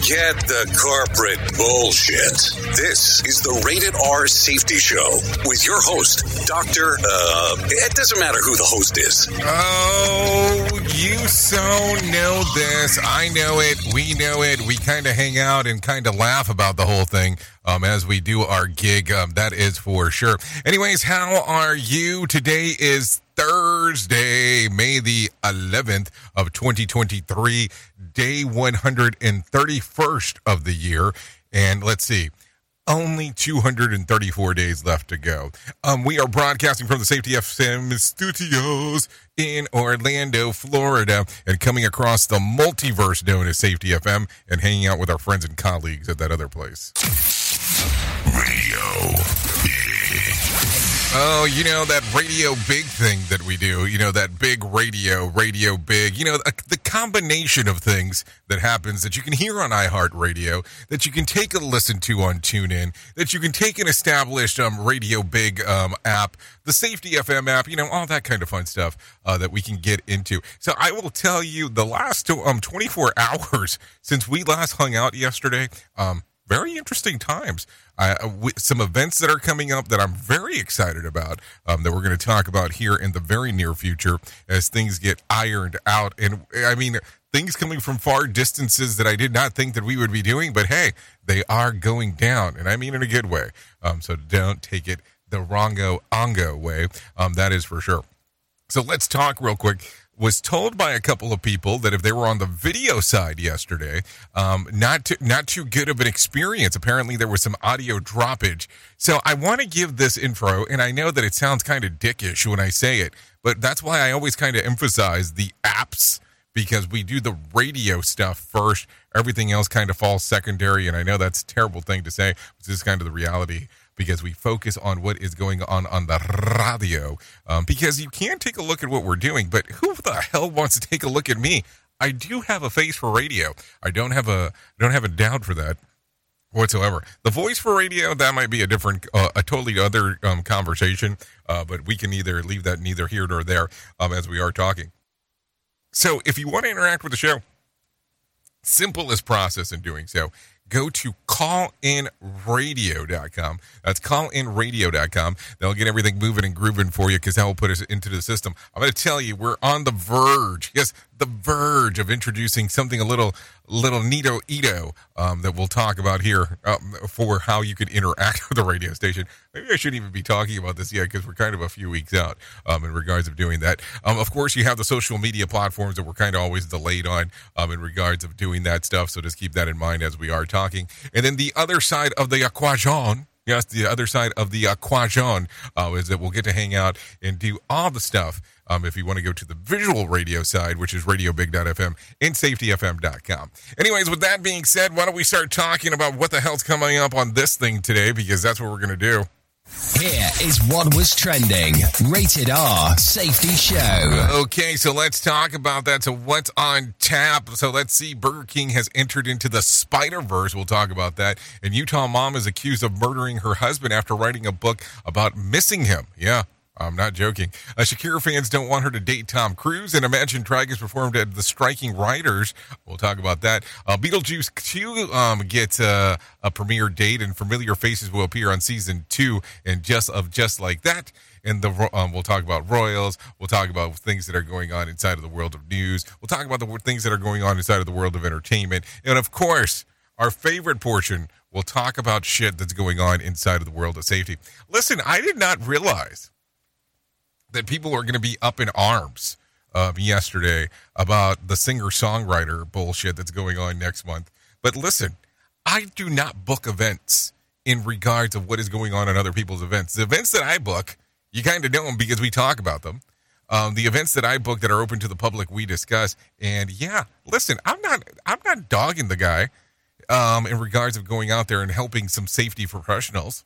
Forget the corporate bullshit. This is the Rated R Safety Show with your host, Dr. Uh, it doesn't matter who the host is. Oh, you so know this. I know it. We know it. We kind of hang out and kind of laugh about the whole thing um, as we do our gig. Um, that is for sure. Anyways, how are you? Today is Thursday, May the 11th of 2023, day 131st of the year. And let's see, only 234 days left to go. Um, we are broadcasting from the Safety FM studios in Orlando, Florida, and coming across the multiverse known as Safety FM and hanging out with our friends and colleagues at that other place. Radio. Oh, you know, that radio big thing that we do, you know, that big radio, radio big, you know, the combination of things that happens that you can hear on iHeartRadio, that you can take a listen to on TuneIn, that you can take an established um, radio big um, app, the Safety FM app, you know, all that kind of fun stuff uh, that we can get into. So I will tell you the last um, 24 hours since we last hung out yesterday, um, very interesting times. Uh, some events that are coming up that I'm very excited about um, that we're going to talk about here in the very near future as things get ironed out. And I mean, things coming from far distances that I did not think that we would be doing, but hey, they are going down, and I mean in a good way. Um, so don't take it the wrongo ongo way. Um, that is for sure. So let's talk real quick was told by a couple of people that if they were on the video side yesterday, um, not too, not too good of an experience. Apparently, there was some audio droppage. So I want to give this info, and I know that it sounds kind of dickish when I say it, but that's why I always kind of emphasize the apps because we do the radio stuff first. Everything else kind of falls secondary, and I know that's a terrible thing to say. But this is kind of the reality because we focus on what is going on on the radio. Um, because you can take a look at what we're doing, but who the hell wants to take a look at me? I do have a face for radio. I don't have a don't have a doubt for that whatsoever. The voice for radio that might be a different, uh, a totally other um, conversation. Uh, but we can either leave that neither here nor there um, as we are talking. So if you want to interact with the show, simplest process in doing so go to callinradio.com. That's callinradio.com. They'll get everything moving and grooving for you because that will put us into the system. I'm going to tell you, we're on the verge. Yes, the verge of introducing something a little little neato ito um, that we'll talk about here um, for how you can interact with the radio station. Maybe I shouldn't even be talking about this yet because we're kind of a few weeks out um, in regards of doing that. Um, of course, you have the social media platforms that we're kind of always delayed on um, in regards of doing that stuff. So just keep that in mind as we are talking. And then the other side of the equation Yes, the other side of the equation uh, is that we'll get to hang out and do all the stuff. Um, if you want to go to the visual radio side, which is radiobig.fm and safetyfm.com. Anyways, with that being said, why don't we start talking about what the hell's coming up on this thing today? Because that's what we're going to do. Here is what was trending. Rated R Safety Show. Okay, so let's talk about that. So, what's on tap? So, let's see. Burger King has entered into the Spider Verse. We'll talk about that. And Utah mom is accused of murdering her husband after writing a book about missing him. Yeah, I'm not joking. Uh, Shakira fans don't want her to date Tom Cruise, and Imagine Dragons performed at the Striking Riders. We'll talk about that. Uh, Beetlejuice 2 um, gets uh, a premiere date, and familiar faces will appear on season two and just of Just Like That. And the um, we'll talk about royals. We'll talk about things that are going on inside of the world of news. We'll talk about the things that are going on inside of the world of entertainment, and of course, our favorite portion. We'll talk about shit that's going on inside of the world of safety. Listen, I did not realize that people are going to be up in arms um, yesterday about the singer songwriter bullshit that's going on next month. But listen, I do not book events in regards of what is going on in other people's events. The events that I book, you kind of know them because we talk about them. Um, the events that I book that are open to the public, we discuss. And yeah, listen, I'm not, I'm not dogging the guy um, in regards of going out there and helping some safety professionals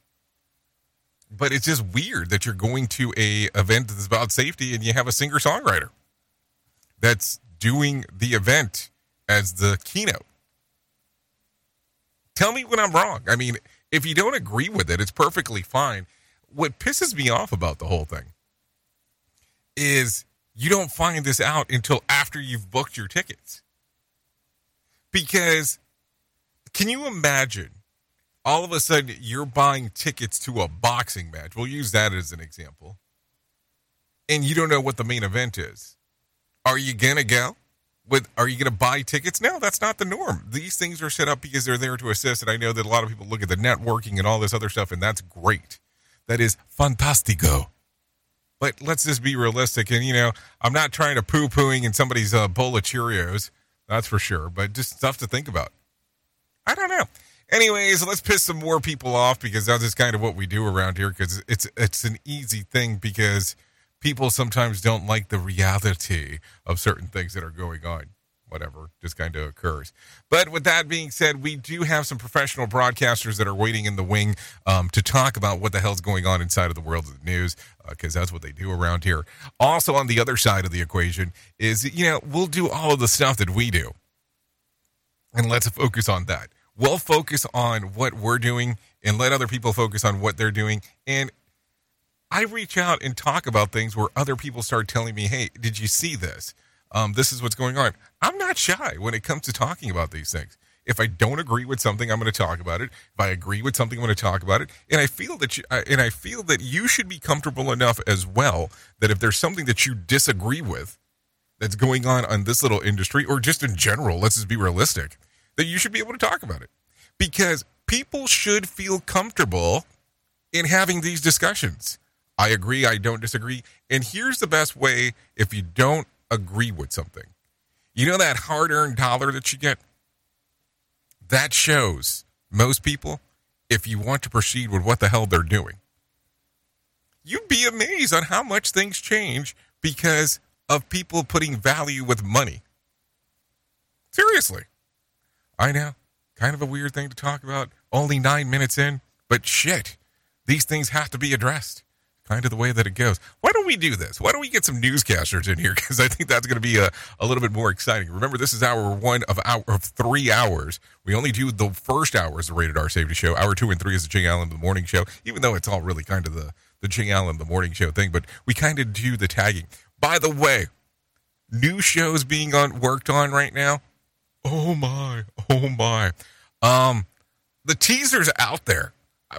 but it's just weird that you're going to a event that's about safety and you have a singer songwriter that's doing the event as the keynote. Tell me when I'm wrong. I mean, if you don't agree with it, it's perfectly fine. What pisses me off about the whole thing is you don't find this out until after you've booked your tickets. Because can you imagine all of a sudden you're buying tickets to a boxing match. We'll use that as an example. And you don't know what the main event is. Are you going to go? With, are you going to buy tickets? No, that's not the norm. These things are set up because they're there to assist. And I know that a lot of people look at the networking and all this other stuff, and that's great. That is fantastico. But let's just be realistic. And, you know, I'm not trying to poo pooing in somebody's uh, bowl of Cheerios. That's for sure. But just stuff to think about. I don't know. Anyways, let's piss some more people off because that's just kind of what we do around here because it's it's an easy thing because people sometimes don't like the reality of certain things that are going on. Whatever, just kind of occurs. But with that being said, we do have some professional broadcasters that are waiting in the wing um, to talk about what the hell's going on inside of the world of the news because uh, that's what they do around here. Also, on the other side of the equation is, you know, we'll do all of the stuff that we do. And let's focus on that we'll focus on what we're doing and let other people focus on what they're doing. And I reach out and talk about things where other people start telling me, hey, did you see this? Um, this is what's going on. I'm not shy when it comes to talking about these things. If I don't agree with something, I'm going to talk about it. If I agree with something, I'm going to talk about it. And I feel that you, and I feel that you should be comfortable enough as well that if there's something that you disagree with that's going on on this little industry or just in general, let's just be realistic that you should be able to talk about it because people should feel comfortable in having these discussions. I agree, I don't disagree. And here's the best way if you don't agree with something. You know that hard earned dollar that you get? That shows most people if you want to proceed with what the hell they're doing. You'd be amazed on how much things change because of people putting value with money. Seriously. I know. Kind of a weird thing to talk about. Only nine minutes in, but shit, these things have to be addressed. Kind of the way that it goes. Why don't we do this? Why don't we get some newscasters in here? Because I think that's going to be a, a little bit more exciting. Remember, this is hour one of hour of three hours. We only do the first hour as the rated R safety show. Hour two and three is the Jay Allen the morning show. Even though it's all really kind of the the Jay Allen the morning show thing, but we kind of do the tagging. By the way, new shows being on worked on right now. Oh my, oh my. Um, the teaser's out there.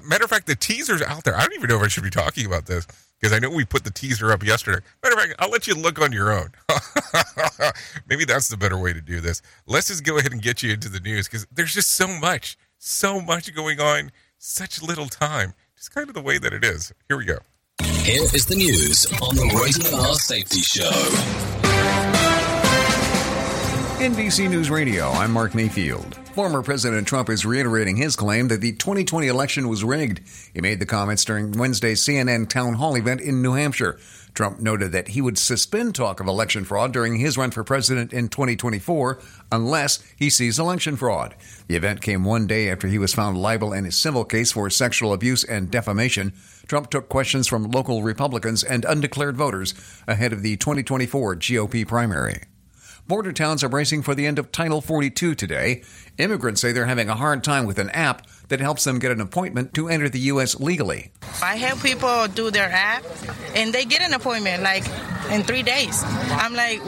Matter of fact, the teaser's out there. I don't even know if I should be talking about this because I know we put the teaser up yesterday. Matter of fact, I'll let you look on your own. Maybe that's the better way to do this. Let's just go ahead and get you into the news because there's just so much, so much going on, such little time. Just kind of the way that it is. Here we go. Here is the news on the Rated R Safety Show. NBC News Radio, I'm Mark Mayfield. Former President Trump is reiterating his claim that the 2020 election was rigged. He made the comments during Wednesday's CNN town hall event in New Hampshire. Trump noted that he would suspend talk of election fraud during his run for president in 2024 unless he sees election fraud. The event came one day after he was found liable in a civil case for sexual abuse and defamation. Trump took questions from local Republicans and undeclared voters ahead of the 2024 GOP primary. Border towns are bracing for the end of Title 42 today. Immigrants say they're having a hard time with an app that helps them get an appointment to enter the U.S. legally. I help people do their app and they get an appointment like in three days. I'm like,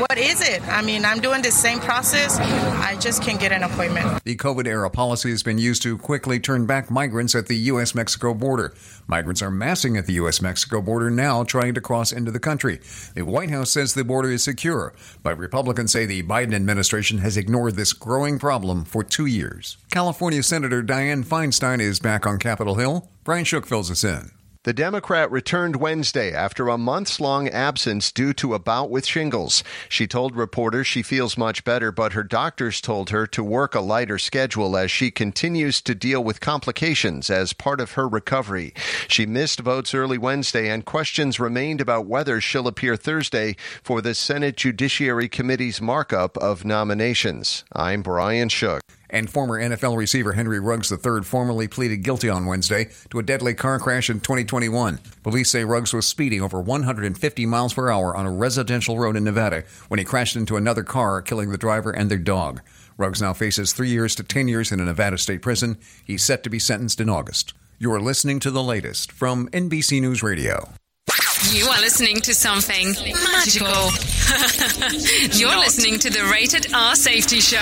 what is it? I mean, I'm doing the same process. I just can't get an appointment. The COVID era policy has been used to quickly turn back migrants at the U.S. Mexico border. Migrants are massing at the U.S. Mexico border now, trying to cross into the country. The White House says the border is secure, but Republicans say the Biden administration has ignored this growing problem for two years. California Senator Dianne Feinstein is back on Capitol Hill. Brian Shook fills us in. The Democrat returned Wednesday after a months long absence due to a bout with shingles. She told reporters she feels much better, but her doctors told her to work a lighter schedule as she continues to deal with complications as part of her recovery. She missed votes early Wednesday, and questions remained about whether she'll appear Thursday for the Senate Judiciary Committee's markup of nominations. I'm Brian Shook. And former NFL receiver Henry Ruggs III formally pleaded guilty on Wednesday to a deadly car crash in 2021. Police say Ruggs was speeding over 150 miles per hour on a residential road in Nevada when he crashed into another car, killing the driver and their dog. Ruggs now faces three years to 10 years in a Nevada state prison. He's set to be sentenced in August. You're listening to the latest from NBC News Radio. You are listening to something magical. You're Not. listening to the Rated R Safety Show.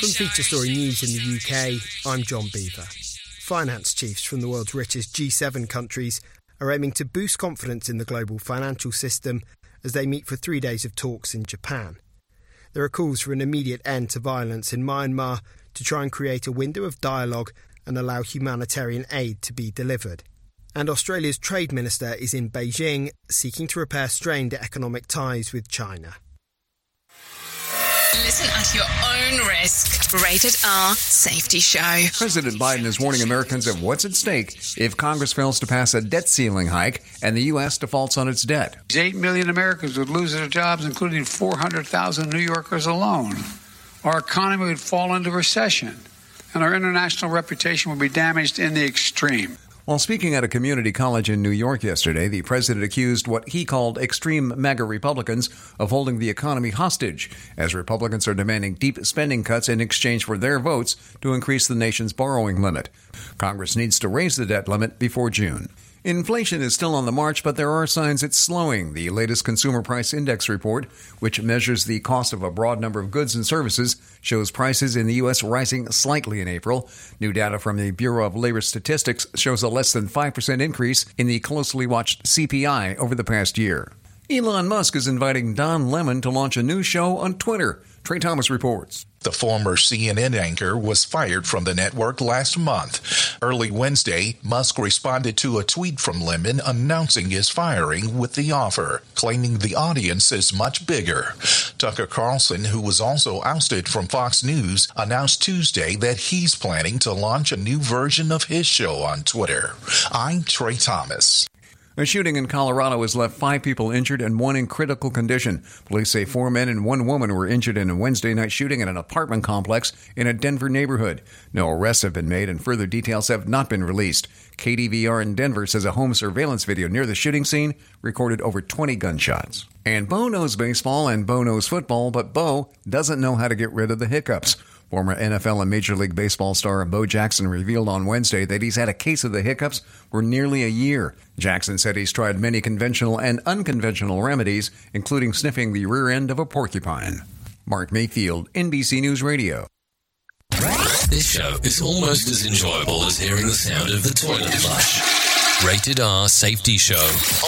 From Feature Story News in the UK, I'm John Beaver. Finance chiefs from the world's richest G7 countries are aiming to boost confidence in the global financial system as they meet for three days of talks in Japan. There are calls for an immediate end to violence in Myanmar to try and create a window of dialogue and allow humanitarian aid to be delivered. And Australia's Trade Minister is in Beijing seeking to repair strained economic ties with China. Listen at your own risk. Rated R Safety Show. President Biden is warning Americans of what's at stake if Congress fails to pass a debt ceiling hike and the U.S. defaults on its debt. 8 million Americans would lose their jobs, including 400,000 New Yorkers alone. Our economy would fall into recession, and our international reputation would be damaged in the extreme. While speaking at a community college in New York yesterday, the president accused what he called extreme MAGA Republicans of holding the economy hostage, as Republicans are demanding deep spending cuts in exchange for their votes to increase the nation's borrowing limit. Congress needs to raise the debt limit before June. Inflation is still on the march, but there are signs it's slowing. The latest Consumer Price Index report, which measures the cost of a broad number of goods and services, shows prices in the U.S. rising slightly in April. New data from the Bureau of Labor Statistics shows a less than 5% increase in the closely watched CPI over the past year. Elon Musk is inviting Don Lemon to launch a new show on Twitter. Trey Thomas reports. The former CNN anchor was fired from the network last month. Early Wednesday, Musk responded to a tweet from Lemon announcing his firing with the offer, claiming the audience is much bigger. Tucker Carlson, who was also ousted from Fox News, announced Tuesday that he's planning to launch a new version of his show on Twitter. I'm Trey Thomas. A shooting in Colorado has left five people injured and one in critical condition. Police say four men and one woman were injured in a Wednesday night shooting at an apartment complex in a Denver neighborhood. No arrests have been made and further details have not been released. KDVR in Denver says a home surveillance video near the shooting scene recorded over 20 gunshots. And Bo knows baseball and Bo knows football, but Bo doesn't know how to get rid of the hiccups. Former NFL and Major League Baseball star Bo Jackson revealed on Wednesday that he's had a case of the hiccups for nearly a year. Jackson said he's tried many conventional and unconventional remedies, including sniffing the rear end of a porcupine. Mark Mayfield, NBC News Radio. This show is almost as enjoyable as hearing the sound of the toilet flush. Rated R Safety Show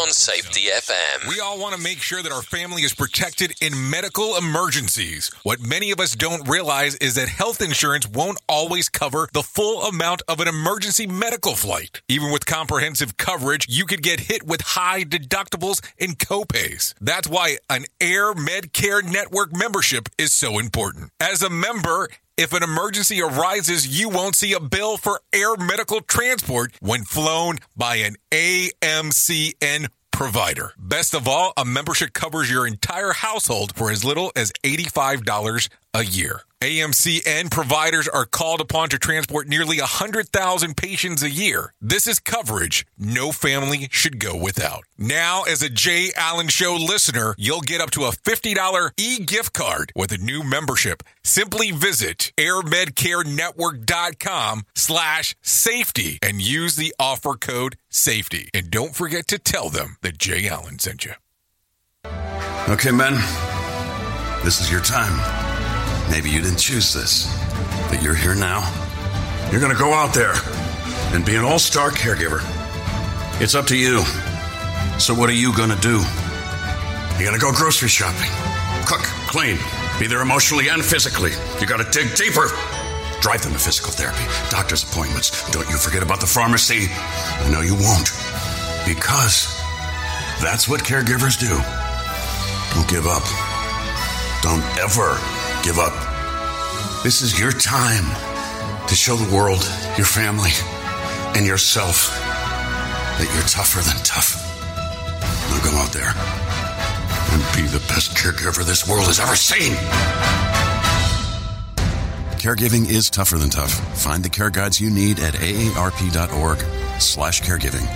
on Safety FM. We all want to make sure that our family is protected in medical emergencies. What many of us don't realize is that health insurance won't always cover the full amount of an emergency medical flight. Even with comprehensive coverage, you could get hit with high deductibles and copays. That's why an Air Medcare Network membership is so important. As a member, if an emergency arises, you won't see a bill for air medical transport when flown by an AMCN provider. Best of all, a membership covers your entire household for as little as $85 a year. AMCN providers are called upon to transport nearly 100,000 patients a year. This is coverage no family should go without. Now, as a Jay Allen Show listener, you'll get up to a $50 e-gift card with a new membership. Simply visit airmedcarenetwork.com slash safety and use the offer code safety. And don't forget to tell them that Jay Allen sent you. Okay, men, this is your time. Maybe you didn't choose this, but you're here now. You're going to go out there and be an all star caregiver. It's up to you. So, what are you going to do? You're going to go grocery shopping, cook, clean, be there emotionally and physically. You got to dig deeper. Drive them to physical therapy, doctor's appointments. Don't you forget about the pharmacy. I know you won't. Because that's what caregivers do. Don't give up. Don't ever give up. This is your time to show the world, your family, and yourself that you're tougher than tough. Now go out there and be the best caregiver this world has ever seen. Caregiving is tougher than tough. Find the care guides you need at aarp.org slash caregiving.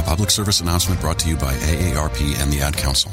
A public service announcement brought to you by AARP and the Ad Council.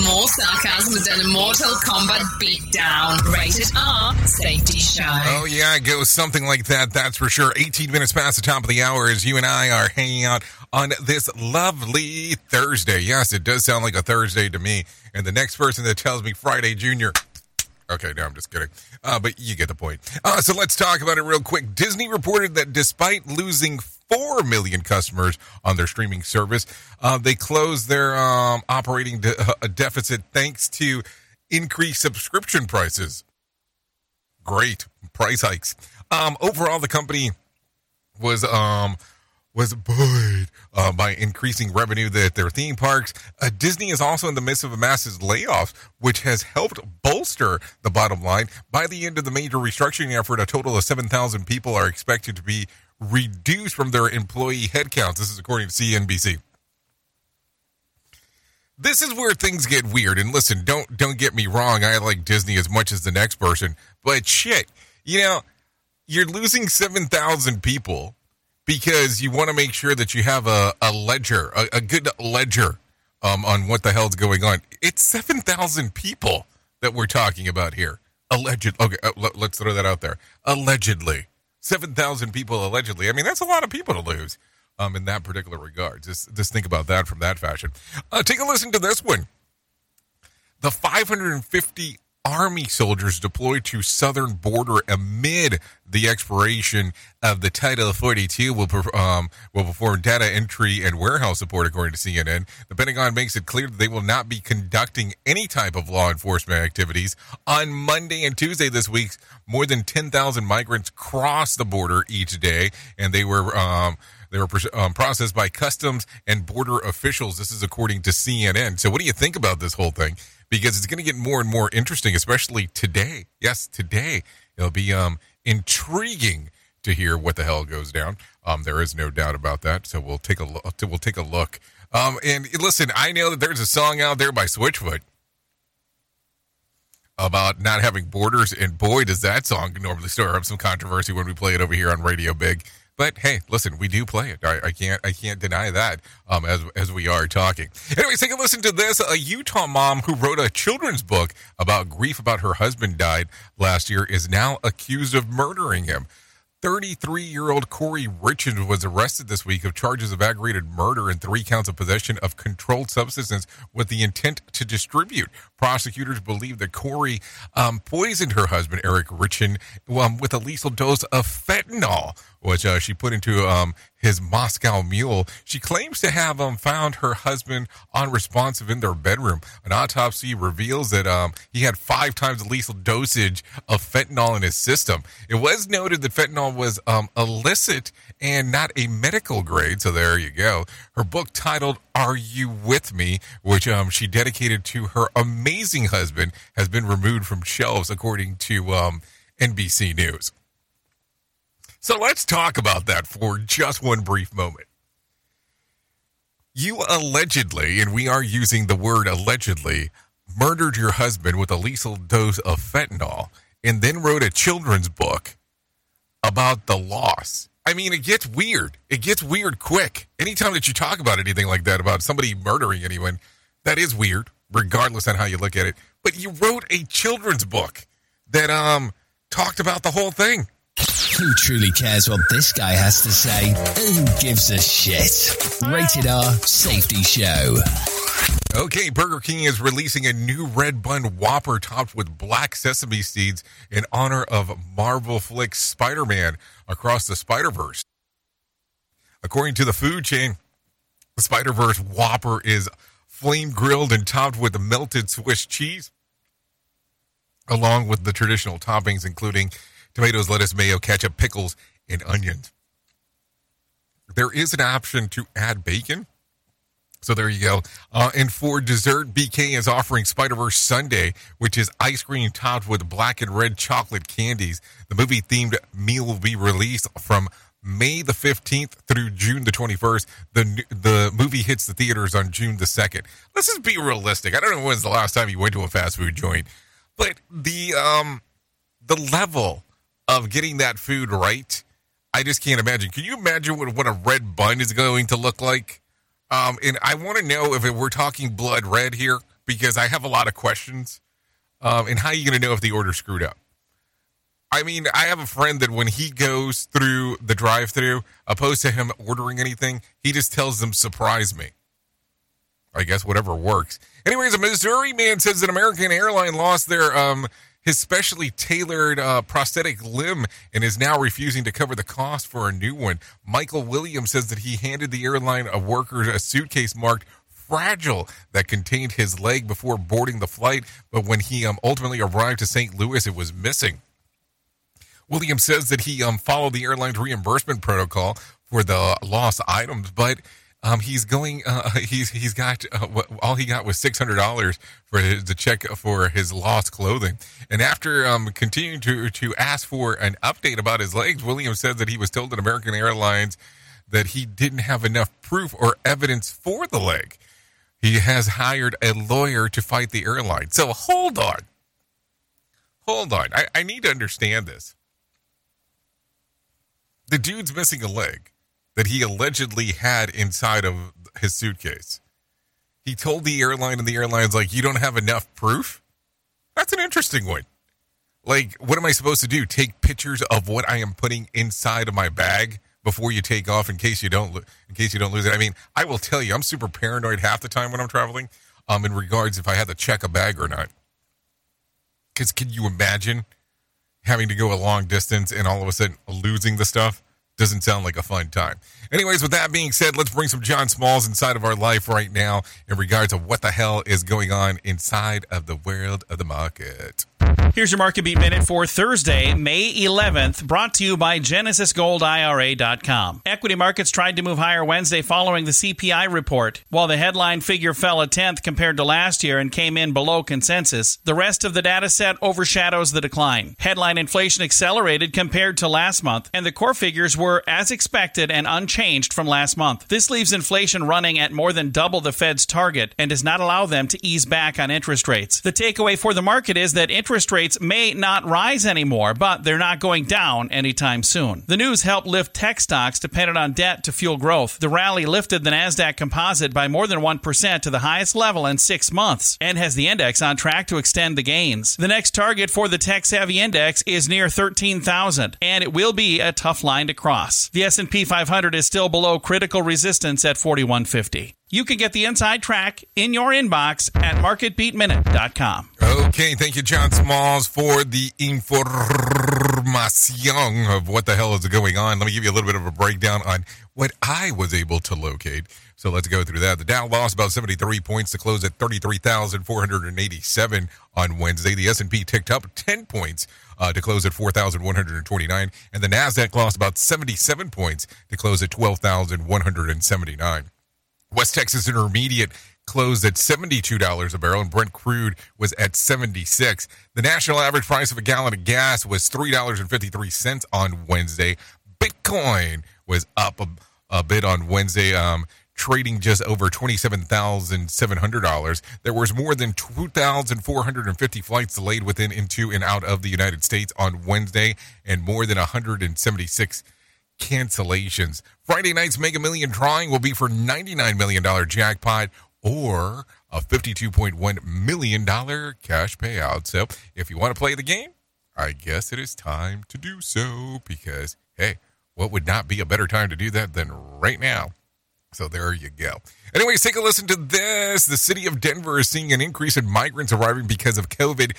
More sarcasm than a Mortal Kombat beatdown. Rated R Safety Show. Oh, yeah, it goes something like that, that's for sure. 18 minutes past the top of the hour as you and I are hanging out on this lovely Thursday. Yes, it does sound like a Thursday to me. And the next person that tells me Friday Junior. Okay, no, I'm just kidding. Uh, but you get the point. Uh, so let's talk about it real quick. Disney reported that despite losing 4 million customers on their streaming service, uh, they closed their um, operating de- uh, deficit thanks to increased subscription prices. Great price hikes. Um, overall, the company was um, was buoyed uh, by increasing revenue at their theme parks. Uh, Disney is also in the midst of a massive layoffs, which has helped bolster the bottom line. By the end of the major restructuring effort, a total of 7,000 people are expected to be reduced from their employee headcounts. This is according to CNBC. This is where things get weird. And listen, don't don't get me wrong. I like Disney as much as the next person, but shit, you know, you're losing seven thousand people because you want to make sure that you have a, a ledger, a, a good ledger um, on what the hell's going on. It's 7,000 people that we're talking about here. Alleged. Okay, uh, let's throw that out there. Allegedly. 7,000 people allegedly. I mean, that's a lot of people to lose um, in that particular regard. Just, just think about that from that fashion. Uh, take a listen to this one. The 550 Army soldiers deployed to southern border amid the expiration of the Title 42 will, um, will perform data entry and warehouse support, according to CNN. The Pentagon makes it clear that they will not be conducting any type of law enforcement activities. On Monday and Tuesday this week, more than 10,000 migrants crossed the border each day, and they were. Um, they were um, processed by customs and border officials. This is according to CNN. So, what do you think about this whole thing? because it's going to get more and more interesting, especially today. Yes, today it'll be um, intriguing to hear what the hell goes down. Um, there is no doubt about that. So we'll take a look. We'll take a look. Um, and listen, I know that there's a song out there by Switchfoot about not having borders, and boy, does that song normally stir up some controversy when we play it over here on Radio Big. But hey, listen, we do play it. I, I can't I can't deny that um, as as we are talking. Anyways, take a listen to this. A Utah mom who wrote a children's book about grief about her husband died last year is now accused of murdering him. 33 year old Kouri Richards was arrested this week of charges of aggravated murder and three counts of possession of controlled substances with the intent to distribute. Prosecutors believe that Kouri um, poisoned her husband, Eric Richin, um, with a lethal dose of fentanyl, which uh, she put into um, his Moscow Mule. She claims to have um, found her husband unresponsive in their bedroom. An autopsy reveals that um, he had five times the lethal dosage of fentanyl in his system. It was noted that fentanyl was um, illicit and not a medical grade. So there you go. Her book titled "Are You With Me," which um, she dedicated to her amazing husband, has been removed from shelves, according to um, NBC News. So let's talk about that for just one brief moment. You allegedly, and we are using the word allegedly, murdered your husband with a lethal dose of fentanyl and then wrote a children's book about the loss. I mean, it gets weird. It gets weird quick. Anytime that you talk about anything like that, about somebody murdering anyone, that is weird, regardless on how you look at it. But you wrote a children's book that um talked about the whole thing. Who truly cares what this guy has to say? Who gives a shit? Rated R Safety Show. Okay, Burger King is releasing a new red bun Whopper topped with black sesame seeds in honor of Marvel flick Spider Man across the Spider Verse. According to the food chain, the Spider Verse Whopper is flame grilled and topped with melted Swiss cheese, along with the traditional toppings, including tomatoes, lettuce, mayo, ketchup, pickles, and onions. There is an option to add bacon. So there you go. Uh, and for dessert, BK is offering Spider Verse Sundae, which is ice cream topped with black and red chocolate candies. The movie themed meal will be released from May the 15th through June the 21st. The the movie hits the theaters on June the 2nd. Let's just be realistic. I don't know when's the last time you went to a fast food joint, but the um the level of getting that food right, I just can't imagine. Can you imagine what, what a red bun is going to look like? Um, and I want to know if we're talking blood red here because I have a lot of questions. Um, and how are you going to know if the order screwed up? I mean, I have a friend that when he goes through the drive through, opposed to him ordering anything, he just tells them, surprise me. I guess whatever works. Anyways, a Missouri man says an American airline lost their um, his specially tailored uh, prosthetic limb and is now refusing to cover the cost for a new one. Michael Williams says that he handed the airline a worker a suitcase marked fragile that contained his leg before boarding the flight, but when he um, ultimately arrived to St. Louis, it was missing. Williams says that he um, followed the airline's reimbursement protocol for the lost items, but Um, he's going. Uh, he's he's got uh, all he got was six hundred dollars for his, the check for his lost clothing. And after um, continuing to to ask for an update about his legs, Williams said that he was told at American Airlines that he didn't have enough proof or evidence for the leg. He has hired a lawyer to fight the airline. So hold on, hold on. I, I need to understand this. The dude's missing a leg that he allegedly had inside of his suitcase. He told the airline, and the airline's like, You don't have enough proof? That's an interesting one. Like, what am I supposed to do? Take pictures of what I am putting inside of my bag before you take off in case you don't in case you don't lose it. I mean, I will tell you, I'm super paranoid half the time when I'm traveling. Um, in regards if I had to check a bag or not. Because can you imagine having to go a long distance and all of a sudden losing the stuff? Doesn't sound like a fun time. Anyways, with that being said, let's bring some John Smalls inside of our life right now in regards to what the hell is going on inside of the world of the market. Here's your market beat minute for Thursday, May 11th, brought to you by GenesisGoldIRA.com. Equity markets tried to move higher Wednesday following the CPI report. While the headline figure fell a tenth compared to last year and came in below consensus, the rest of the data set overshadows the decline. Headline inflation accelerated compared to last month, and the core figures were as expected and unchanged from last month. This leaves inflation running at more than double the Fed's target and does not allow them to ease back on interest rates. The takeaway for the market is that interest rates may not rise anymore, but they're not going down anytime soon. The news helped lift tech stocks dependent on debt to fuel growth. The rally lifted the Nasdaq Composite by more than 1% to the highest level in 6 months and has the index on track to extend the gains. The next target for the tech-savvy index is near 13,000, and it will be a tough line to cross. The S&P 500 is still below critical resistance at 4150. You can get the inside track in your inbox at marketbeatminute.com. Okay, thank you, John Smalls, for the information of what the hell is going on. Let me give you a little bit of a breakdown on what I was able to locate. So let's go through that. The Dow lost about 73 points to close at 33,487 on Wednesday. The S&P ticked up 10 points uh, to close at 4,129, and the Nasdaq lost about 77 points to close at 12,179. West Texas Intermediate closed at $72 a barrel and Brent crude was at 76. The national average price of a gallon of gas was $3.53 on Wednesday. Bitcoin was up a, a bit on Wednesday. Um, trading just over $27,700. There was more than 2,450 flights delayed within, into, and out of the United States on Wednesday, and more than 176 cancellations. Friday night's Mega Million drawing will be for $99 million jackpot or a $52.1 million cash payout. So if you want to play the game, I guess it is time to do so because, hey, what would not be a better time to do that than right now? So there you go. Anyways, take a listen to this. The city of Denver is seeing an increase in migrants arriving because of COVID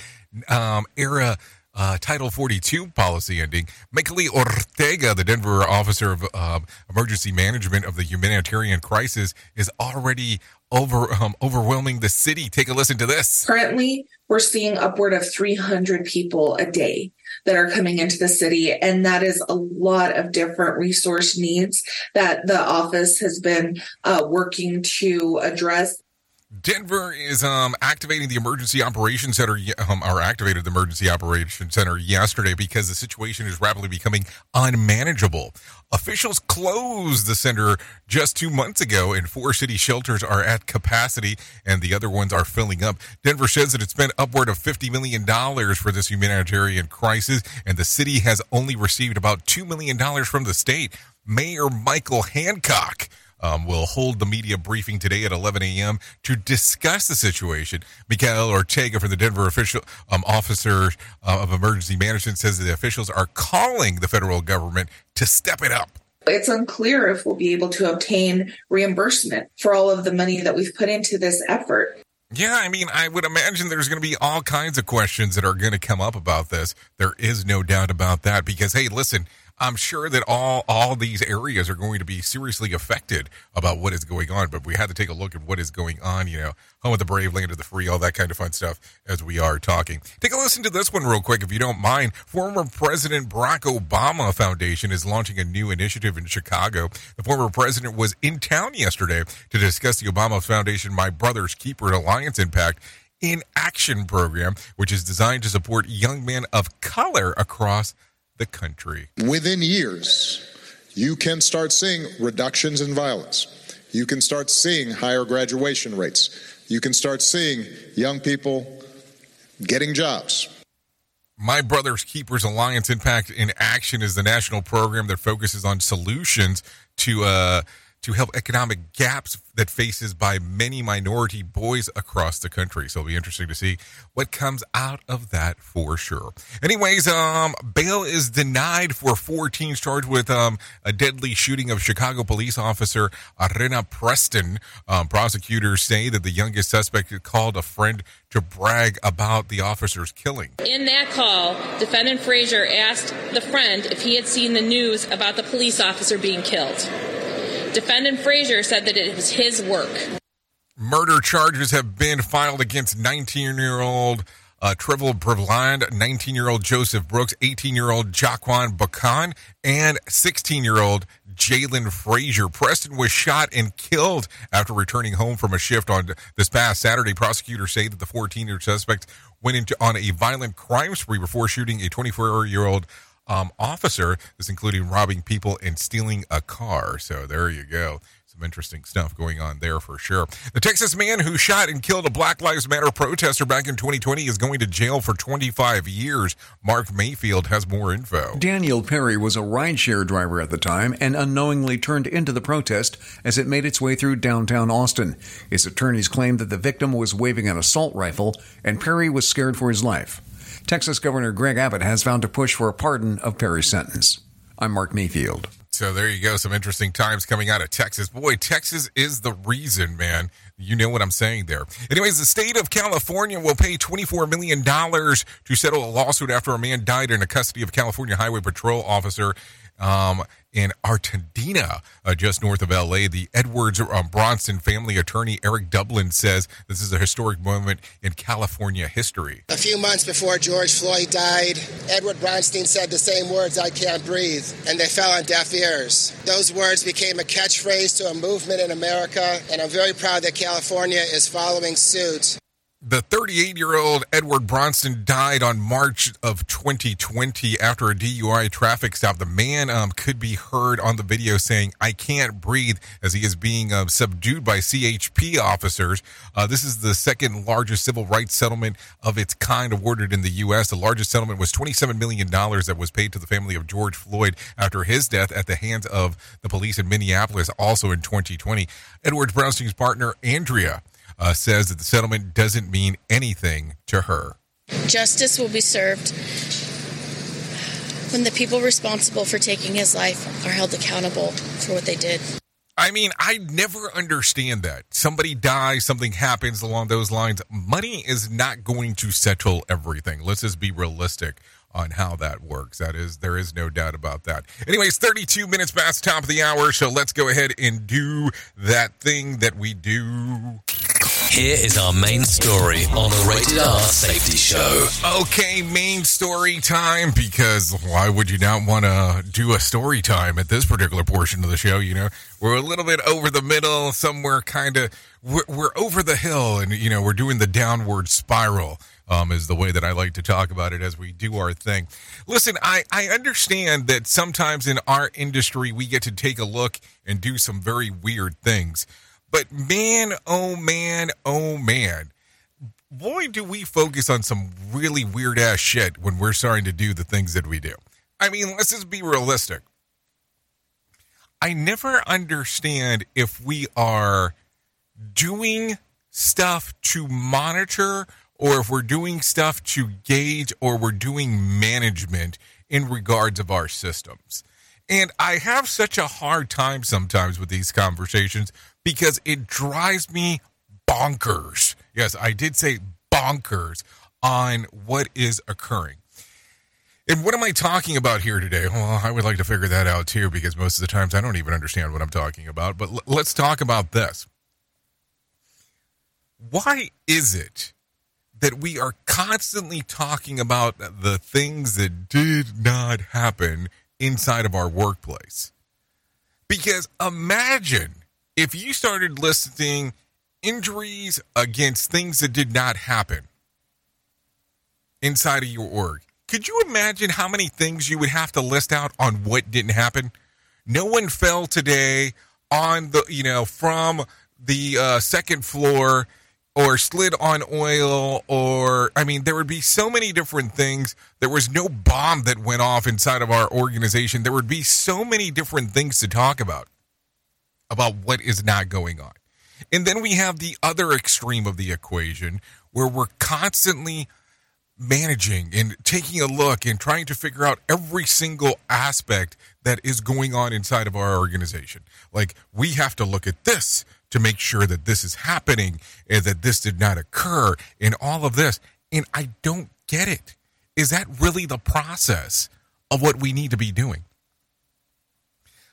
um, era uh, Title 42 policy ending. Michaeli Ortega, the Denver officer of uh, emergency management of the humanitarian crisis, is already over um, overwhelming the city. Take a listen to this. Currently, we're seeing upward of 300 people a day that are coming into the city. And that is a lot of different resource needs that the office has been uh, working to address. Denver is um, activating the emergency operations center, um, or activated the emergency operations center yesterday because the situation is rapidly becoming unmanageable. Officials closed the center just two months ago, and four city shelters are at capacity, and the other ones are filling up. Denver says that it spent upward of $50 million for this humanitarian crisis, and the city has only received about $2 million from the state. Mayor Michael Hancock um, will hold the media briefing today at 11 a.m. to discuss the situation. Miguel Ortega from the Denver official um, officer uh, of emergency management says the officials are calling the federal government to step it up. It's unclear if we'll be able to obtain reimbursement for all of the money that we've put into this effort. Yeah, I mean, I would imagine there's going to be all kinds of questions that are going to come up about this. There is no doubt about that because, hey, listen, I'm sure that all all these areas are going to be seriously affected about what is going on. But we had to take a look at what is going on. You know, home of the brave, land of the free, all that kind of fun stuff as we are talking. Take a listen to this one real quick, if you don't mind. Former President Barack Obama Foundation is launching a new initiative in Chicago. The former president was in town yesterday to discuss the Obama Foundation My Brother's Keeper Alliance Impact in Action program, which is designed to support young men of color across the country. Within years, you can start seeing reductions in violence. You can start seeing higher graduation rates. You can start seeing young people getting jobs. My Brother's Keepers Alliance Impact in Action is the national program that focuses on solutions to uh, to help economic gaps that faces by many minority boys across the country. So it'll be interesting to see what comes out of that for sure. Anyways, um, bail is denied for four teens charged with um, a deadly shooting of Chicago police officer Areanah Preston. Um, prosecutors say that the youngest suspect called a friend to brag about the officer's killing. In that call, defendant Frazier asked the friend if he had seen the news about the police officer being killed. Defendant Frazier said that it was his work. Murder charges have been filed against 19 year old uh, Trevor Breland, 19 year old Joseph Brooks, 18 year old Jaquan Bacon, and 16 year old Jalen Frazier. Preston was shot and killed after returning home from a shift on this past Saturday. Prosecutors say that the 14 year suspect went into on a violent crime spree before shooting a 24 year old um, officer. This including robbing people and stealing a car. So there you go. Some interesting stuff going on there for sure. The Texas man who shot and killed a Black Lives Matter protester back in 2020 is going to jail for 25 years. Mark Mayfield has more info. Daniel Perry was a rideshare driver at the time and unknowingly turned into the protest as it made its way through downtown Austin. His attorneys claimed that the victim was waving an assault rifle and Perry was scared for his life. Texas Governor Greg Abbott has vowed to push for a pardon of Perry's sentence. I'm Mark Mayfield. So there you go. Some interesting times coming out of Texas. Boy, Texas is the reason, man. You know what I'm saying there. Anyways, the state of California will pay $24 million to settle a lawsuit after a man died in the custody of a California Highway Patrol officer um, in Altadena, uh, just north of LA. The Edwards um, Bronstein family attorney Eric Dubin says this is a historic moment in California history. A few months before George Floyd died, Edward Bronstein said the same words, I can't breathe, and they fell on deaf ears. Those words became a catchphrase to a movement in America, and I'm very proud that California is following suit. The 38 year old Edward Bronstein died on March of 2020 after a DUI traffic stop. The man um, could be heard on the video saying, I can't breathe, as he is being uh, subdued by CHP officers. Uh, this is the second largest civil rights settlement of its kind awarded in the U.S. The largest settlement was $27 million that was paid to the family of George Floyd after his death at the hands of the police in Minneapolis, also in 2020. Edward Bronstein's partner, Andrea, uh, says that the settlement doesn't mean anything to her. Justice will be served when the people responsible for taking his life are held accountable for what they did. I mean, I never understand that. Somebody dies, something happens along those lines. Money is not going to settle everything. Let's just be realistic on how that works. That is, there is no doubt about that. Anyways, 32 minutes past top of the hour, so let's go ahead and do that thing that we do. Here is our main story on the Rated R Safety Show. Okay, main story time because why would you not want to do a story time at this particular portion of the show? You know, we're a little bit over the middle, somewhere kind of, we're, we're over the hill and, you know, we're doing the downward spiral. Um, is the way that I like to talk about it as we do our thing. Listen, I, I understand that sometimes in our industry we get to take a look and do some very weird things. But man, oh man, oh man, boy, do we focus on some really weird ass shit when we're starting to do the things that we do. I mean, let's just be realistic. I never understand if we are doing stuff to monitor or if we're doing stuff to gauge or we're doing management in regards of our systems. And I have such a hard time sometimes with these conversations because it drives me bonkers. Yes, I did say bonkers on what is occurring. And what am I talking about here today? Well, I would like to figure that out too because most of the times I don't even understand what I'm talking about. But l- let's talk about this. Why is it that we are constantly talking about the things that did not happen inside of our workplace? Because imagine if you started listing injuries against things that did not happen inside of your org. Could you imagine how many things you would have to list out on what didn't happen? No one fell today on the, you know, from the uh, second floor or slid on oil or I mean there would be so many different things. There was no bomb that went off inside of our organization. There would be so many different things to talk about about what is not going on. And then we have the other extreme of the equation where we're constantly managing and taking a look and trying to figure out every single aspect that is going on inside of our organization. Like we have to look at this to make sure that this is happening and that this did not occur and all of this. And I don't get it. Is that really the process of what we need to be doing?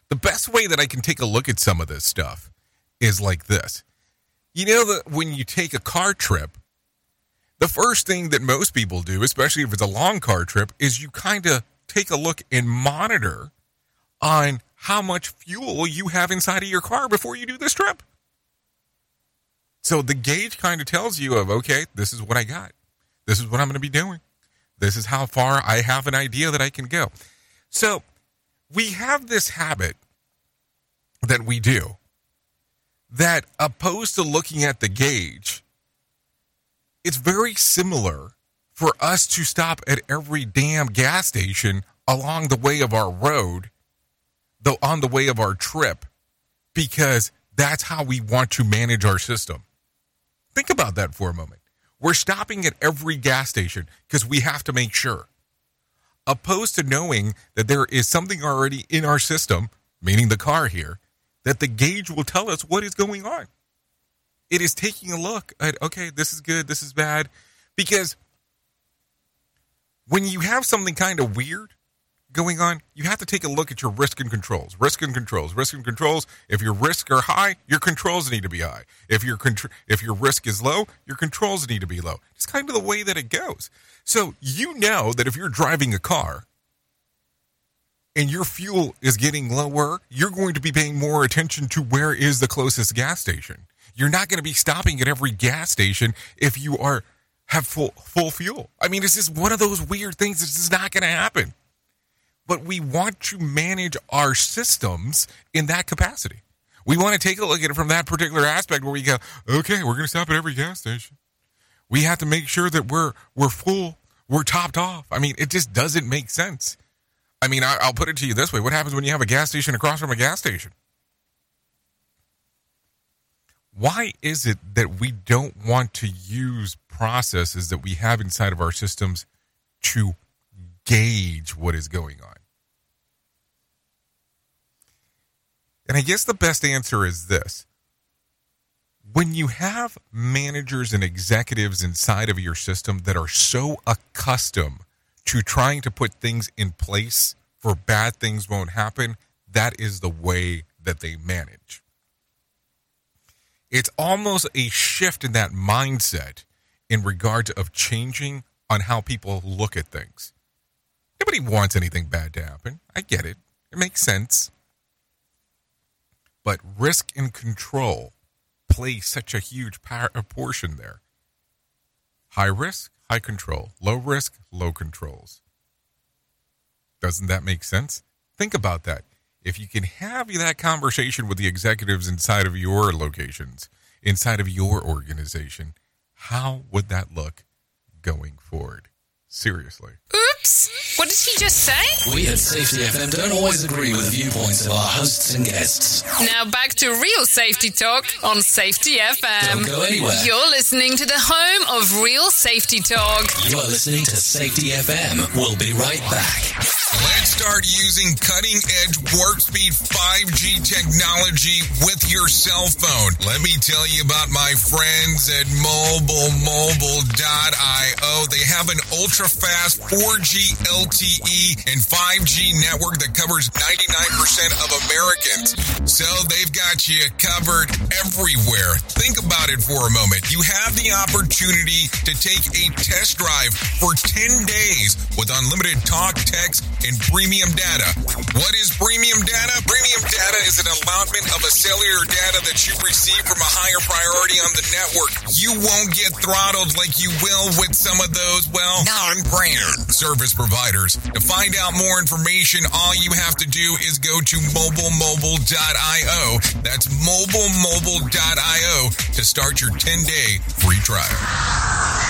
The best way that I can take a look at some of this stuff is like this. You know that when you take a car trip, the first thing that most people do, especially if it's a long car trip, is you kind of take a look and monitor on how much fuel you have inside of your car before you do this trip. So the gauge kind of tells you of okay, this is what I got. This is what I'm going to be doing. This is how far I have an idea that I can go. So we have this habit that we do that opposed to looking at the gauge, it's very similar for us to stop at every damn gas station along the way of our road, though on the way of our trip, because that's how we want to manage our system. Think about that for a moment. We're stopping at every gas station because we have to make sure. Opposed to knowing that there is something already in our system, meaning the car here, that the gauge will tell us what is going on. It is taking a look at, okay, this is good, this is bad. Because when you have something kind of weird going on, you have to take a look at your risk and controls. Risk and controls. Risk and controls. If your risks are high, your controls need to be high. If your contr- if your risk is low, your controls need to be low. It's kind of the way that it goes. So you know that if you're driving a car and your fuel is getting lower, you're going to be paying more attention to where is the closest gas station. You're not going to be stopping at every gas station if you are have full full fuel. I mean, it's just one of those weird things. It's is not going to happen. But we want to manage our systems in that capacity. We want to take a look at it from that particular aspect where we go, okay, we're going to stop at every gas station. We have to make sure that we're we're full, we're topped off. I mean, it just doesn't make sense. I mean, I, will put it to you this way: What happens when you have a gas station across from a gas station? Why is it that we don't want to use processes that we have inside of our systems to gauge what is going on? And I guess the best answer is this. When you have managers and executives inside of your system that are so accustomed to trying to put things in place for bad things won't happen, that is the way that they manage. It's almost a shift in that mindset in regards of changing on how people look at things. Nobody wants anything bad to happen. I get it. It makes sense. But risk and control play such a huge par- portion there. High risk, high control. Low risk, low controls. Doesn't that make sense? Think about that. If you can have that conversation with the executives inside of your locations, inside of your organization, how would that look going forward? Seriously. Oops! What did he just say? We at Safety FM don't always agree with the viewpoints of our hosts and guests. Now back to real safety talk on Safety FM. Don't go anywhere. You're listening to the home of real safety talk. You're listening to Safety FM. We'll be right back. Let's start using cutting edge warp speed 5G technology with your cell phone. Let me tell you about my friends at mobilemobile.io. They have an ultra fast 4G LTE and 5G network that covers 99% of Americans. So they've got you covered everywhere. Think about it for a moment. You have the opportunity to take a test drive for 10 days with unlimited talk, text, and premium data. What is premium data? Premium data is an allotment of a cellular data that you receive from a higher priority on the network. You won't get throttled like you will with some of those, well, non-brand service providers. To find out more information, all you have to do is go to mobilemobile.io. That's mobilemobile.io to start your 10-day free trial.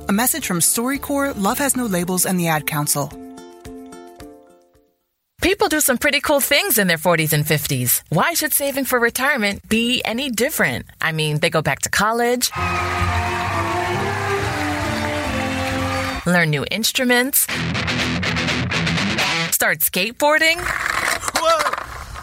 A message from StoryCorps, Love Has No Labels, and the Ad Council. People do some pretty cool things in their 40s and 50s. Why should saving for retirement be any different? I mean, they go back to college, learn new instruments, start skateboarding.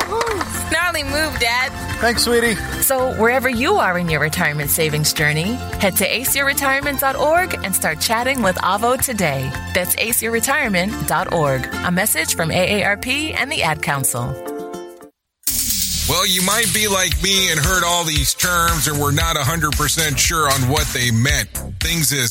Gnarly move, Dad. Thanks, sweetie. So, wherever you are in your retirement savings journey, head to aceyourretirement.org and start chatting with Avo today. That's aceyourretirement.org. A message from AARP and the Ad Council. Well, you might be like me and heard all these terms and were not 100% sure on what they meant. Things is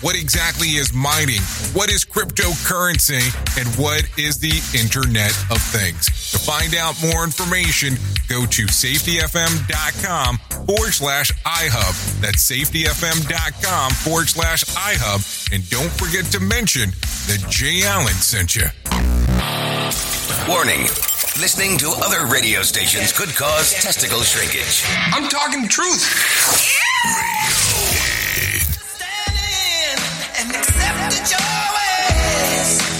What exactly is mining? What is cryptocurrency? And what is the Internet of Things? To find out more information, go to safetyfm.com forward slash iHub. That's safetyfm.com forward slash iHub. And don't forget to mention that Jay Allen sent you. Warning. Listening to other radio stations could cause testicle shrinkage. I'm talking the truth. and accepted your ways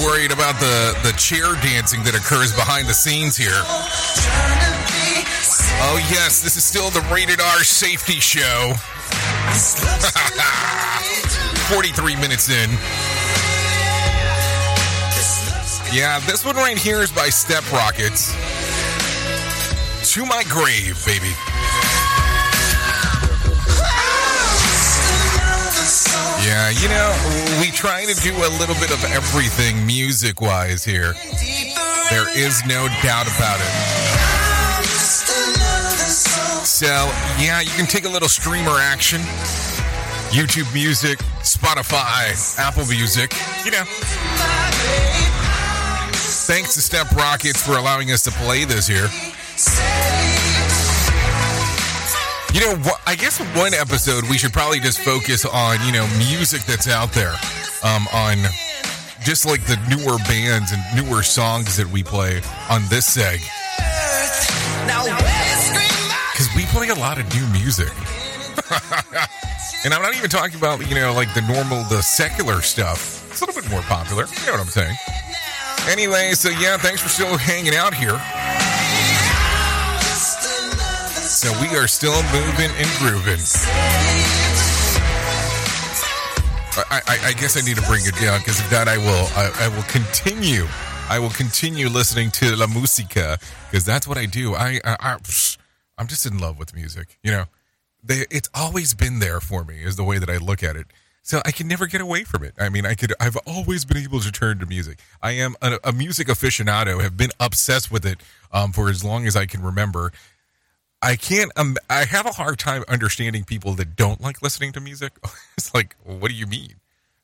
worried about the, the chair dancing that occurs behind the scenes here. Oh, yes, this is still the Rated R Safety Show. 43 minutes in. Yeah, this one right here is by Step Rockets. To my grave, baby. Yeah, you know, we try to do a little bit of everything music wise here. There is no doubt about it. So, yeah, you can take a little streamer action. YouTube Music, Spotify, Apple Music, you know. Thanks to Step Rockets for allowing us to play this here. You know, I guess one episode we should probably just focus on, you know, music that's out there. Um, on just like the newer bands and newer songs that we play on this seg. Because we play a lot of new music. and I'm not even talking about, you know, like the normal, the secular stuff. It's a little bit more popular. You know what I'm saying? Anyway, so yeah, thanks for still hanging out here. So we are still moving and grooving. I, I, I guess I need to bring it down because if not, I will I, I will continue. I will continue listening to la música because that's what I do. I, I, I I'm just in love with music. You know, they, it's always been there for me. Is the way that I look at it. So I can never get away from it. I mean, I could. I've always been able to turn to music. I am a, a music aficionado. Have been obsessed with it um, for as long as I can remember. I can't. Um, I have a hard time understanding people that don't like listening to music. it's like, what do you mean?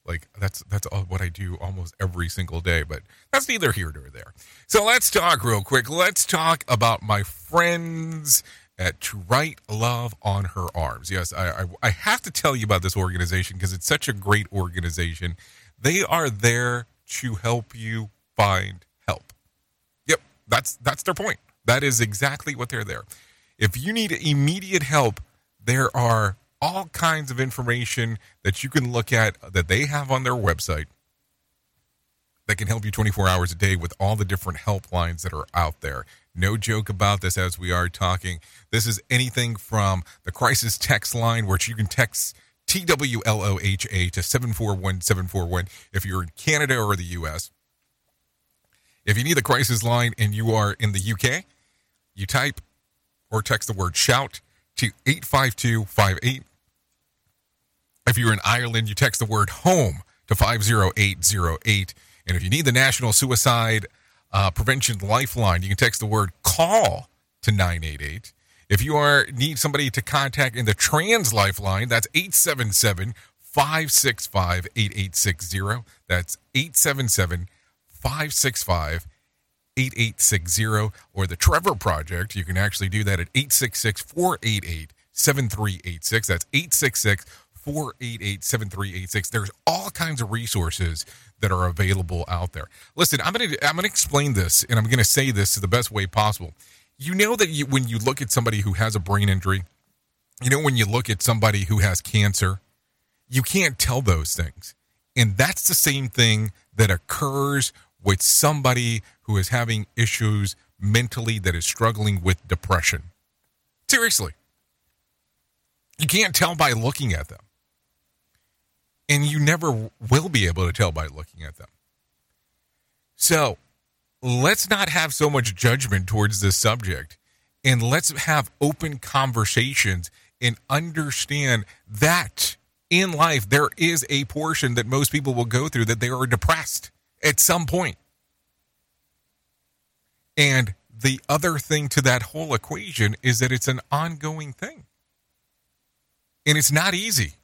Like that's that's all what I do almost every single day. But that's neither here nor there. So let's talk real quick. Let's talk about my friends at To Write Love on Her Arms. Yes, I, I, I have to tell you about this organization because it's such a great organization. They are there to help you find help. Yep, that's that's their point. That is exactly what they're there. If you need immediate help, there are all kinds of information that you can look at that they have on their website that can help you 24 hours a day with all the different helplines that are out there. No joke about this as we are talking. This is anything from the crisis text line, which you can text TWLOHA to 741 741 if you're in Canada or the US. If you need the crisis line and you are in the UK, you type or text the word shout to 85258. If you're in Ireland, you text the word home to 50808. And if you need the National Suicide uh, Prevention Lifeline, you can text the word call to 988. If you are need somebody to contact in the Trans Lifeline, that's 877 565 8860. That's 877 565 8860. Or the Trevor Project, you can actually do that at 866 488 7386. That's 866 488 7386. There's all kinds of resources that are available out there. Listen, I'm going to I'm going to explain this and I'm going to say this the best way possible. You know that you, when you look at somebody who has a brain injury, you know when you look at somebody who has cancer, you can't tell those things. And that's the same thing that occurs with somebody who is having issues mentally that is struggling with depression. Seriously. You can't tell by looking at them. And you never will be able to tell by looking at them. So let's not have so much judgment towards this subject and let's have open conversations and understand that in life there is a portion that most people will go through that they are depressed at some point. And the other thing to that whole equation is that it's an ongoing thing. And it's not easy.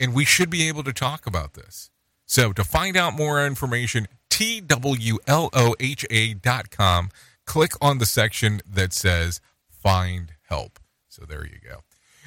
And we should be able to talk about this. So to find out more information, twloha.com, click on the section that says find help. So there you go.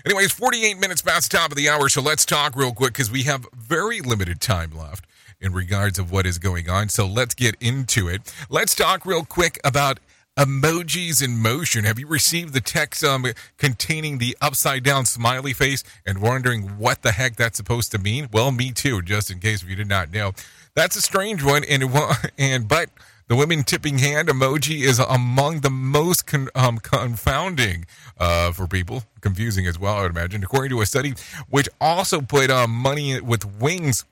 Anyways, 48 minutes past the top of the hour, so let's talk real quick because we have very limited time left in regards of what is going on. So let's get into it. Let's talk real quick about emojis in motion. Have you received the text um, containing the upside down smiley face and wondering what the heck that's supposed to mean? Well, me too, just in case if you did not know. That's a strange one, and and but the women tipping hand emoji is among the most con- um, confounding uh, for people, confusing as well, I would imagine. According to a study which also put um, money with wings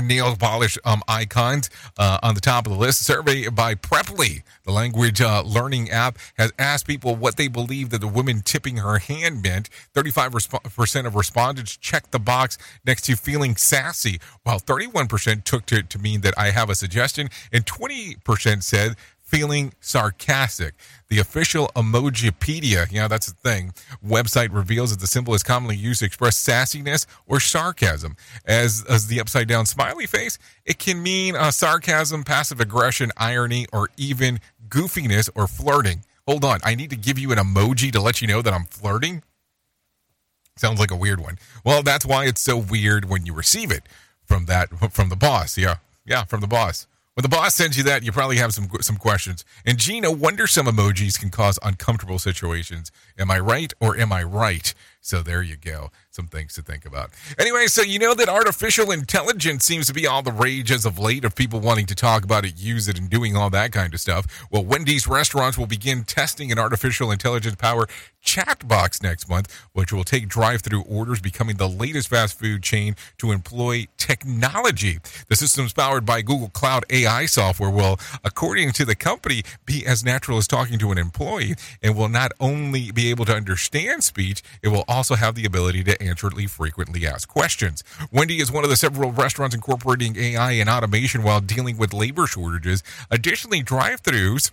nail polish um, icons uh, on the top of the list. survey by Preply, the language uh, learning app, has asked people what they believe that the woman tipping her hand meant. 35% of respondents checked the box next to feeling sassy, while 31% took to, to mean that I have a suggestion, and 20% said feeling sarcastic. The official Emojipedia, you know, that's the thing, website reveals that the symbol is commonly used to express sassiness or sarcasm. As, as the upside down smiley face, it can mean uh, sarcasm, passive aggression, irony, or even goofiness or flirting. Hold on, I need to give you an emoji to let you know that I'm flirting? Sounds like a weird one. Well, that's why it's so weird when you receive it from that from the boss. Yeah. Yeah, from the boss. When the boss sends you that, you probably have some some questions. And Gina, wonder some emojis can cause uncomfortable situations. Am I right or am I right? So there you go. Some things to think about. Anyway, so you know that artificial intelligence seems to be all the rage as of late of people wanting to talk about it, use it, and doing all that kind of stuff. Well, Wendy's restaurants will begin testing an artificial intelligence power chat box next month, which will take drive through orders, becoming the latest fast food chain to employ technology. The system's powered by Google Cloud AI software will, according to the company, be as natural as talking to an employee and will not only be able to understand speech, it will also have the ability to answer frequently asked questions. Wendy is one of the several restaurants incorporating AI and automation while dealing with labor shortages. Additionally, drive throughs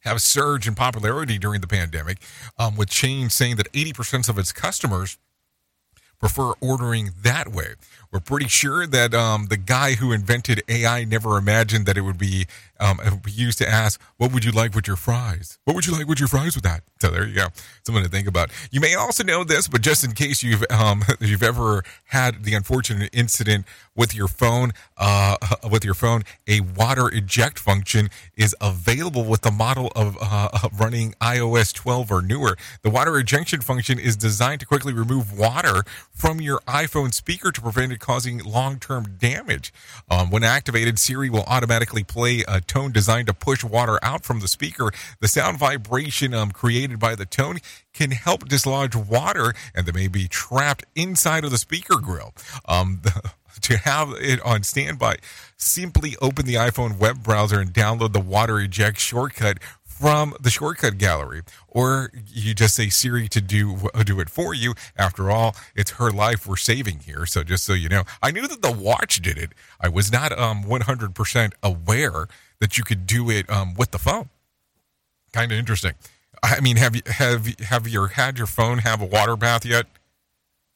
have surged in popularity during the pandemic, um, with chains saying that 80% of its customers prefer ordering that way. We're pretty sure that um, the guy who invented AI never imagined that it would be um, used to ask, "What would you like with your fries? What would you like with your fries with that?" So there you go, something to think about. You may also know this, but just in case you've um, you've ever had the unfortunate incident with your phone, uh, with your phone, a water eject function is available with the model of uh, running iOS 12 or newer. The water ejection function is designed to quickly remove water from your iPhone speaker to prevent it causing long-term damage. Um, when activated, Siri will automatically play a tone designed to push water out from the speaker. The sound vibration um, created by the tone can help dislodge water and that may be trapped inside of the speaker grill. Um, the, to have it on standby, simply open the iPhone web browser and download the water eject shortcut from the shortcut gallery, or you just say Siri to do do it for you. After all, it's her life we're saving here. So just so you know, I knew that the watch did it. I was not um 100% aware that you could do it um with the phone. Kind of interesting. I mean, have you have have you had your phone have a water bath yet?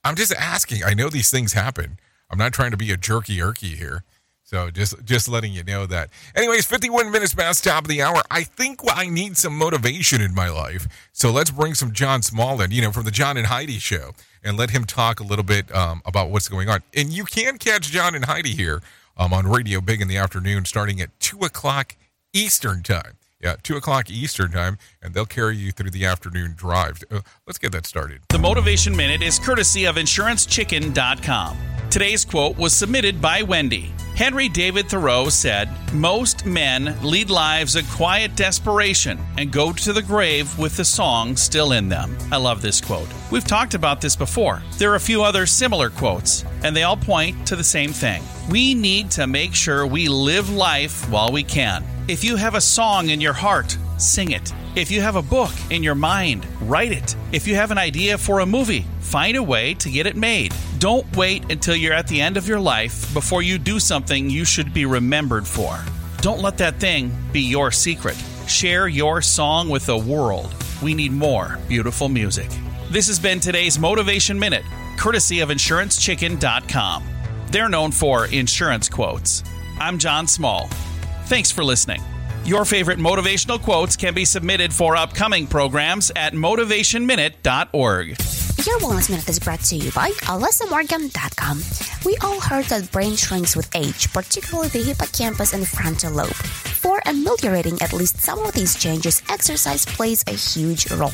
I'm just asking. I know these things happen. I'm not trying to be a jerky erky here. So just just letting you know that. Anyways, 51 minutes past top of the hour. I think I need some motivation in my life. So let's bring some John Small you know, from the John and Heidi show, and let him talk a little bit um, about what's going on. And you can catch John and Heidi here um, on Radio Big in the afternoon, starting at two o'clock Eastern time. Yeah, 2 o'clock Eastern Time, and they'll carry you through the afternoon drive. Uh, let's get that started. The Motivation Minute is courtesy of InsuranceChicken.com. Today's quote was submitted by Wendy. Henry David Thoreau said, Most men lead lives of quiet desperation and go to the grave with the song still in them. I love this quote. We've talked about this before. There are a few other similar quotes, and they all point to the same thing. We need to make sure we live life while we can. If you have a song in your heart, sing it. If you have a book in your mind, write it. If you have an idea for a movie, find a way to get it made. Don't wait until you're at the end of your life before you do something you should be remembered for. Don't let that thing be your secret. Share your song with the world. We need more beautiful music. This has been today's Motivation Minute, courtesy of InsuranceChicken.com. They're known for insurance quotes. I'm John Small. Thanks for listening. Your favorite motivational quotes can be submitted for upcoming programs at motivationminute.org. Your Wellness Minute is brought to you by AlyssaMorgan.com. We all heard that brain shrinks with age, particularly the hippocampus and frontal lobe. For ameliorating at least some of these changes, exercise plays a huge role.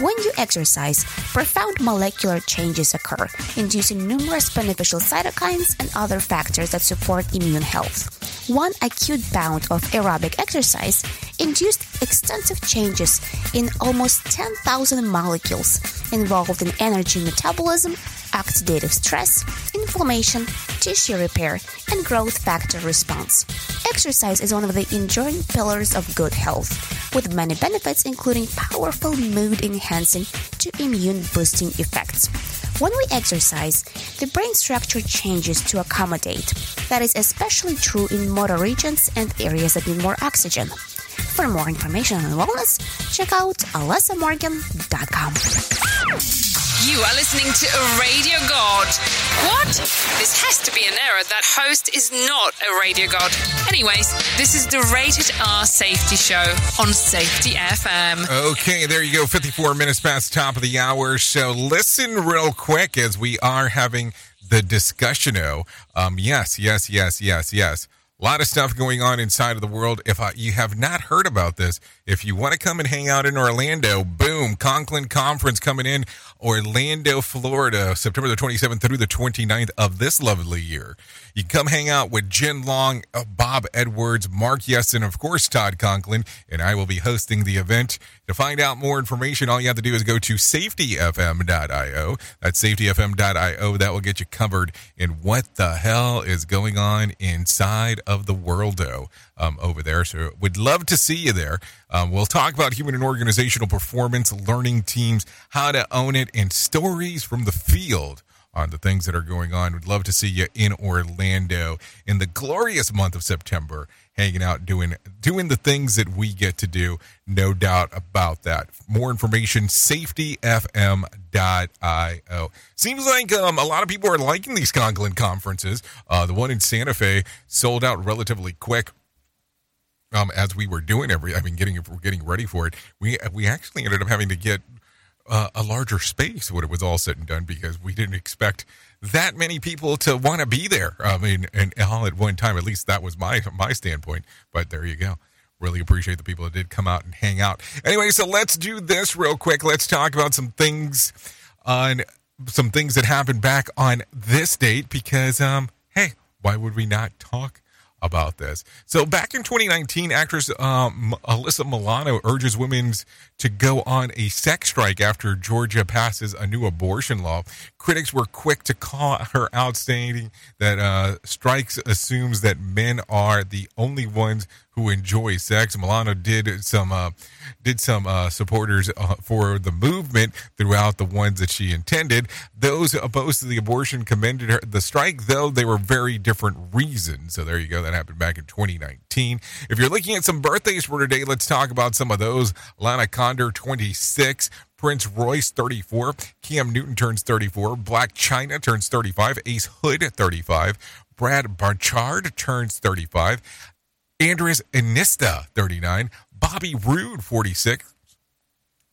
When you exercise, profound molecular changes occur, inducing numerous beneficial cytokines and other factors that support immune health. One acute bout of aerobic exercise induced extensive changes in almost 10,000 molecules involved in energy metabolism, oxidative stress, inflammation, tissue repair, and growth factor response. Exercise is one of the enduring pillars of good health, with many benefits including powerful mood enhancing to immune boosting effects. When we exercise, the brain structure changes to accommodate. That is especially true in motor regions and areas that need more oxygen. For more information on wellness, check out alessamorgan.com. You are listening to a radio god. What? This has to be an error. That host is not a radio god. Anyways, this is the Rated R Safety Show on Safety FM. Okay, there you go. 54 minutes past top of the hour. So listen real quick as we are having the discussion. Um, yes, yes, yes, yes, yes. A lot of stuff going on inside of the world. If I, you have not heard about this, if you want to come and hang out in Orlando, boom, Conklin Conference coming in Orlando, Florida, September the 27th through the 29th of this lovely year. You can come hang out with Jen Long, uh, Bob Edwards, Mark Yesson, of course, Todd Conklin, and I will be hosting the event. To find out more information, all you have to do is go to safetyfm.io. That's safetyfm.io. That will get you covered in what the hell is going on inside of the worldo um, over there. So we'd love to see you there. Um, we'll talk about human and organizational performance, learning teams, how to own it, and stories from the field on the things that are going on. We'd love to see you in Orlando in the glorious month of September, hanging out, doing doing the things that we get to do. No doubt about that. More information: safetyfm.io. Seems like um, a lot of people are liking these Conklin conferences. Uh, the one in Santa Fe sold out relatively quick um, as we were doing every, I mean, getting we're getting ready for it, we we actually ended up having to get uh, a larger space when it was all said and done because we didn't expect that many people to want to be there. I mean, and all at one time. At least that was my my standpoint. But there you go. Really appreciate the people that did come out and hang out. Anyway, so let's do this real quick. Let's talk about some things on some things that happened back on this date because um hey, why would we not talk about this. So back in 2019, actress um, Alyssa Milano urges women to go on a sex strike after Georgia passes a new abortion law. Critics were quick to call her out, saying that uh, strikes assumes that men are the only ones who enjoy sex. Milano did some uh, did some uh, supporters uh, for the movement throughout the ones that she intended. Those opposed to the abortion commended her the strike, though they were very different reasons. So there you go. That happened back in 2019. If you're looking at some birthdays for today, let's talk about some of those. Lana Condor, 26. Prince Royce, 34. Cam Newton turns 34. Blac Chyna turns 35. Ace Hood, 35. Brad Marchand turns 35. Andres Iniesta, 39. Bobby Roode, 46.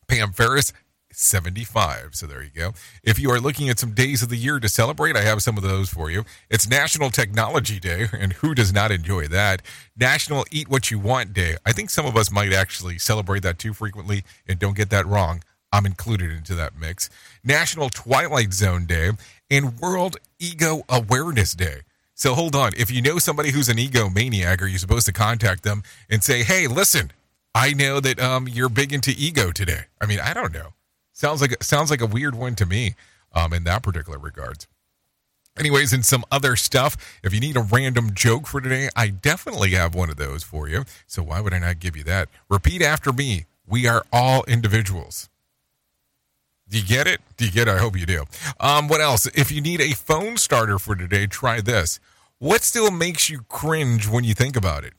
Pam Ferris, 75. So there you go. If you are looking at some days of the year to celebrate, I have some of those for you. It's National Technology Day, and who does not enjoy that? National Eat What You Want Day. I think some of us might actually celebrate that too frequently, and don't get that wrong. I'm included into that mix. National Twilight Zone Day and World Ego Awareness Day. So hold on. If you know somebody who's an ego maniac, are you supposed to contact them and say, "Hey, listen, I know that um, you're big into ego today." I mean, I don't know. Sounds like sounds like a weird one to me um, in that particular regards. Anyways, and some other stuff. If you need a random joke for today, I definitely have one of those for you. So why would I not give you that? Repeat after me. We are all individuals. Do you get it? Do you get it? I hope you do. Um, what else? If you need a phone starter for today, try this. What still makes you cringe when you think about it?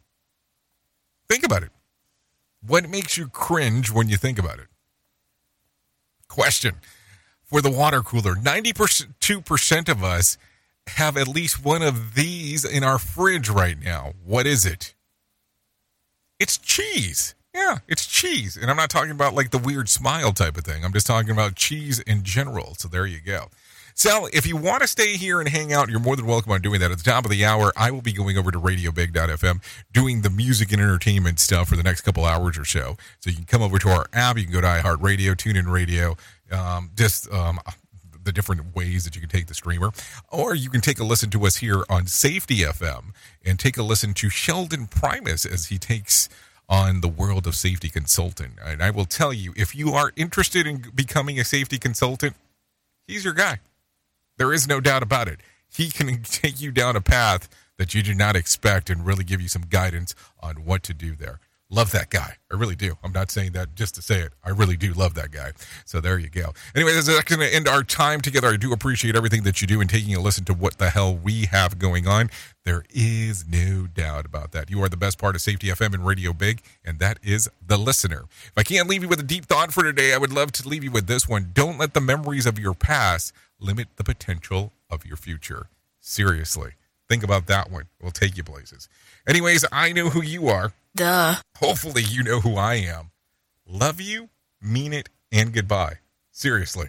Think about it. What makes you cringe when you think about it? Question for the water cooler 92% of us have at least one of these in our fridge right now. What is it? It's cheese. Yeah, it's cheese. And I'm not talking about like the weird smile type of thing. I'm just talking about cheese in general. So there you go. Sal, if you want to stay here and hang out, you're more than welcome on doing that. At the top of the hour, I will be going over to radiobig.fm doing the music and entertainment stuff for the next couple hours or so. So you can come over to our app. You can go to iHeartRadio, TuneIn Radio, um, just um, the different ways that you can take the streamer. Or you can take a listen to us here on Safety FM and take a listen to Sheldon Primus as he takes on the world of safety consultant. And I will tell you, if you are interested in becoming a safety consultant, he's your guy. There is no doubt about it. He can take you down a path that you do not expect and really give you some guidance on what to do there. Love that guy. I really do. I'm not saying that just to say it. I really do love that guy. So there you go. Anyway, that's going to end our time together. I do appreciate everything that you do and taking a listen to what the hell we have going on. There is no doubt about that. You are the best part of Safety FM and Radio Big, and that is the listener. If I can't leave you with a deep thought for today, I would love to leave you with this one. Don't let the memories of your past limit the potential of your future. Seriously. Think about that one. We'll take you places. Anyways, I know who you are. Duh. Hopefully, you know who I am. Love you, mean it, and goodbye. Seriously.